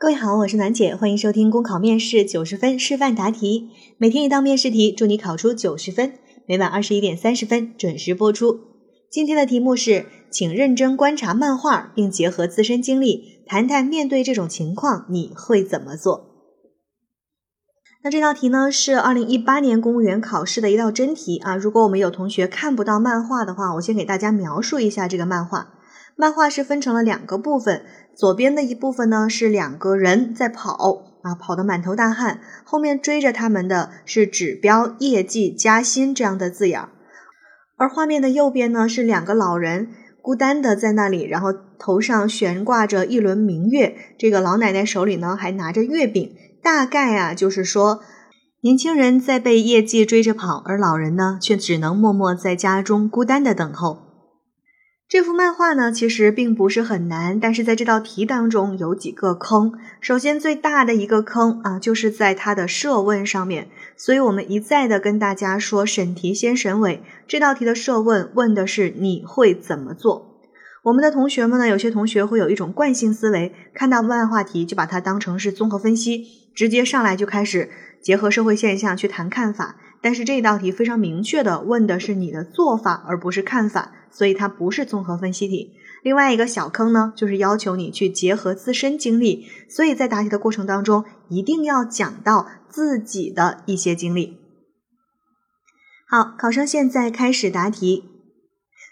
各位好，我是暖姐，欢迎收听公考面试九十分示范答题，每天一道面试题，祝你考出九十分。每晚二十一点三十分准时播出。今天的题目是，请认真观察漫画，并结合自身经历，谈谈面对这种情况你会怎么做。那这道题呢，是二零一八年公务员考试的一道真题啊。如果我们有同学看不到漫画的话，我先给大家描述一下这个漫画。漫画是分成了两个部分，左边的一部分呢是两个人在跑啊，跑得满头大汗，后面追着他们的是指标、业绩、加薪这样的字眼儿。而画面的右边呢是两个老人孤单的在那里，然后头上悬挂着一轮明月，这个老奶奶手里呢还拿着月饼，大概啊就是说，年轻人在被业绩追着跑，而老人呢却只能默默在家中孤单的等候。这幅漫画呢，其实并不是很难，但是在这道题当中有几个坑。首先，最大的一个坑啊，就是在它的设问上面。所以我们一再的跟大家说，审题先审尾。这道题的设问问的是你会怎么做？我们的同学们呢，有些同学会有一种惯性思维，看到漫画题就把它当成是综合分析，直接上来就开始结合社会现象去谈看法。但是这道题非常明确的问的是你的做法，而不是看法。所以它不是综合分析题。另外一个小坑呢，就是要求你去结合自身经历。所以在答题的过程当中，一定要讲到自己的一些经历。好，考生现在开始答题。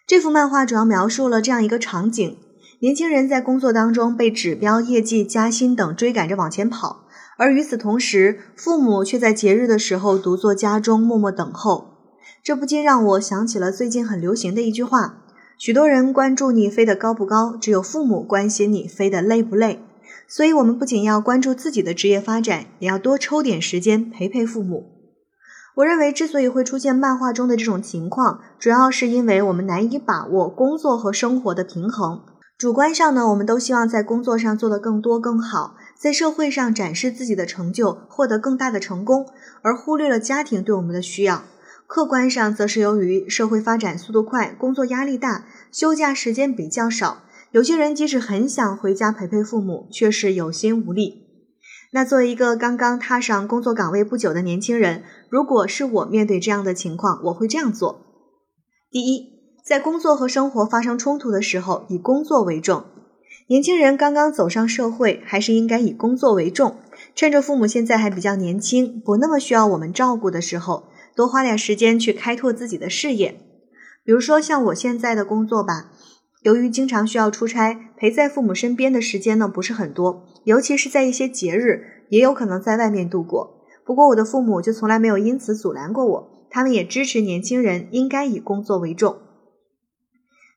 这幅漫画主要描述了这样一个场景：年轻人在工作当中被指标、业绩、加薪等追赶着往前跑，而与此同时，父母却在节日的时候独坐家中默默等候。这不禁让我想起了最近很流行的一句话：许多人关注你飞得高不高，只有父母关心你飞得累不累。所以，我们不仅要关注自己的职业发展，也要多抽点时间陪陪父母。我认为，之所以会出现漫画中的这种情况，主要是因为我们难以把握工作和生活的平衡。主观上呢，我们都希望在工作上做得更多更好，在社会上展示自己的成就，获得更大的成功，而忽略了家庭对我们的需要。客观上，则是由于社会发展速度快，工作压力大，休假时间比较少。有些人即使很想回家陪陪父母，却是有心无力。那作为一个刚刚踏上工作岗位不久的年轻人，如果是我面对这样的情况，我会这样做：第一，在工作和生活发生冲突的时候，以工作为重。年轻人刚刚走上社会，还是应该以工作为重。趁着父母现在还比较年轻，不那么需要我们照顾的时候。多花点时间去开拓自己的事业，比如说像我现在的工作吧，由于经常需要出差，陪在父母身边的时间呢不是很多，尤其是在一些节日，也有可能在外面度过。不过我的父母就从来没有因此阻拦过我，他们也支持年轻人应该以工作为重。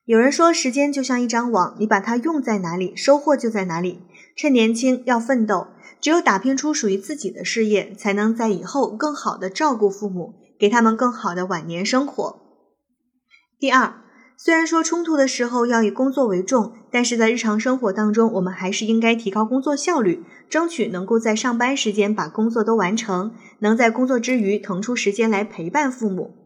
有人说，时间就像一张网，你把它用在哪里，收获就在哪里。趁年轻要奋斗，只有打拼出属于自己的事业，才能在以后更好的照顾父母。给他们更好的晚年生活。第二，虽然说冲突的时候要以工作为重，但是在日常生活当中，我们还是应该提高工作效率，争取能够在上班时间把工作都完成，能在工作之余腾出时间来陪伴父母。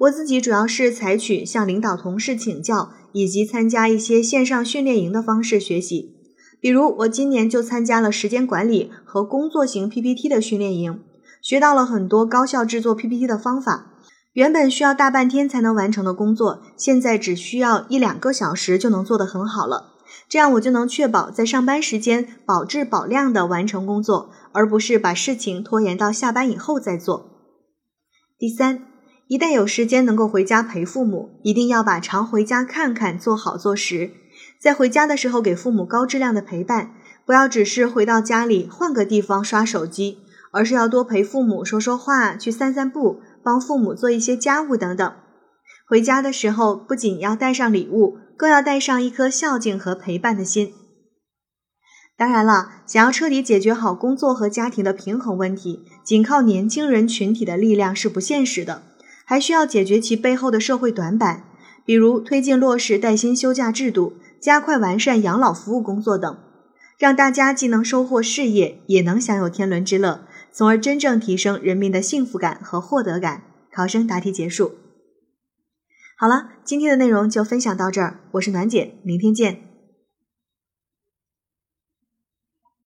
我自己主要是采取向领导、同事请教，以及参加一些线上训练营的方式学习。比如，我今年就参加了时间管理和工作型 PPT 的训练营。学到了很多高效制作 PPT 的方法，原本需要大半天才能完成的工作，现在只需要一两个小时就能做得很好了。这样我就能确保在上班时间保质保量的完成工作，而不是把事情拖延到下班以后再做。第三，一旦有时间能够回家陪父母，一定要把常回家看看做好做实，在回家的时候给父母高质量的陪伴，不要只是回到家里换个地方刷手机。而是要多陪父母说说话，去散散步，帮父母做一些家务等等。回家的时候，不仅要带上礼物，更要带上一颗孝敬和陪伴的心。当然了，想要彻底解决好工作和家庭的平衡问题，仅靠年轻人群体的力量是不现实的，还需要解决其背后的社会短板，比如推进落实带薪休假制度，加快完善养老服务工作等，让大家既能收获事业，也能享有天伦之乐。从而真正提升人民的幸福感和获得感。考生答题结束。好了，今天的内容就分享到这儿，我是暖姐，明天见。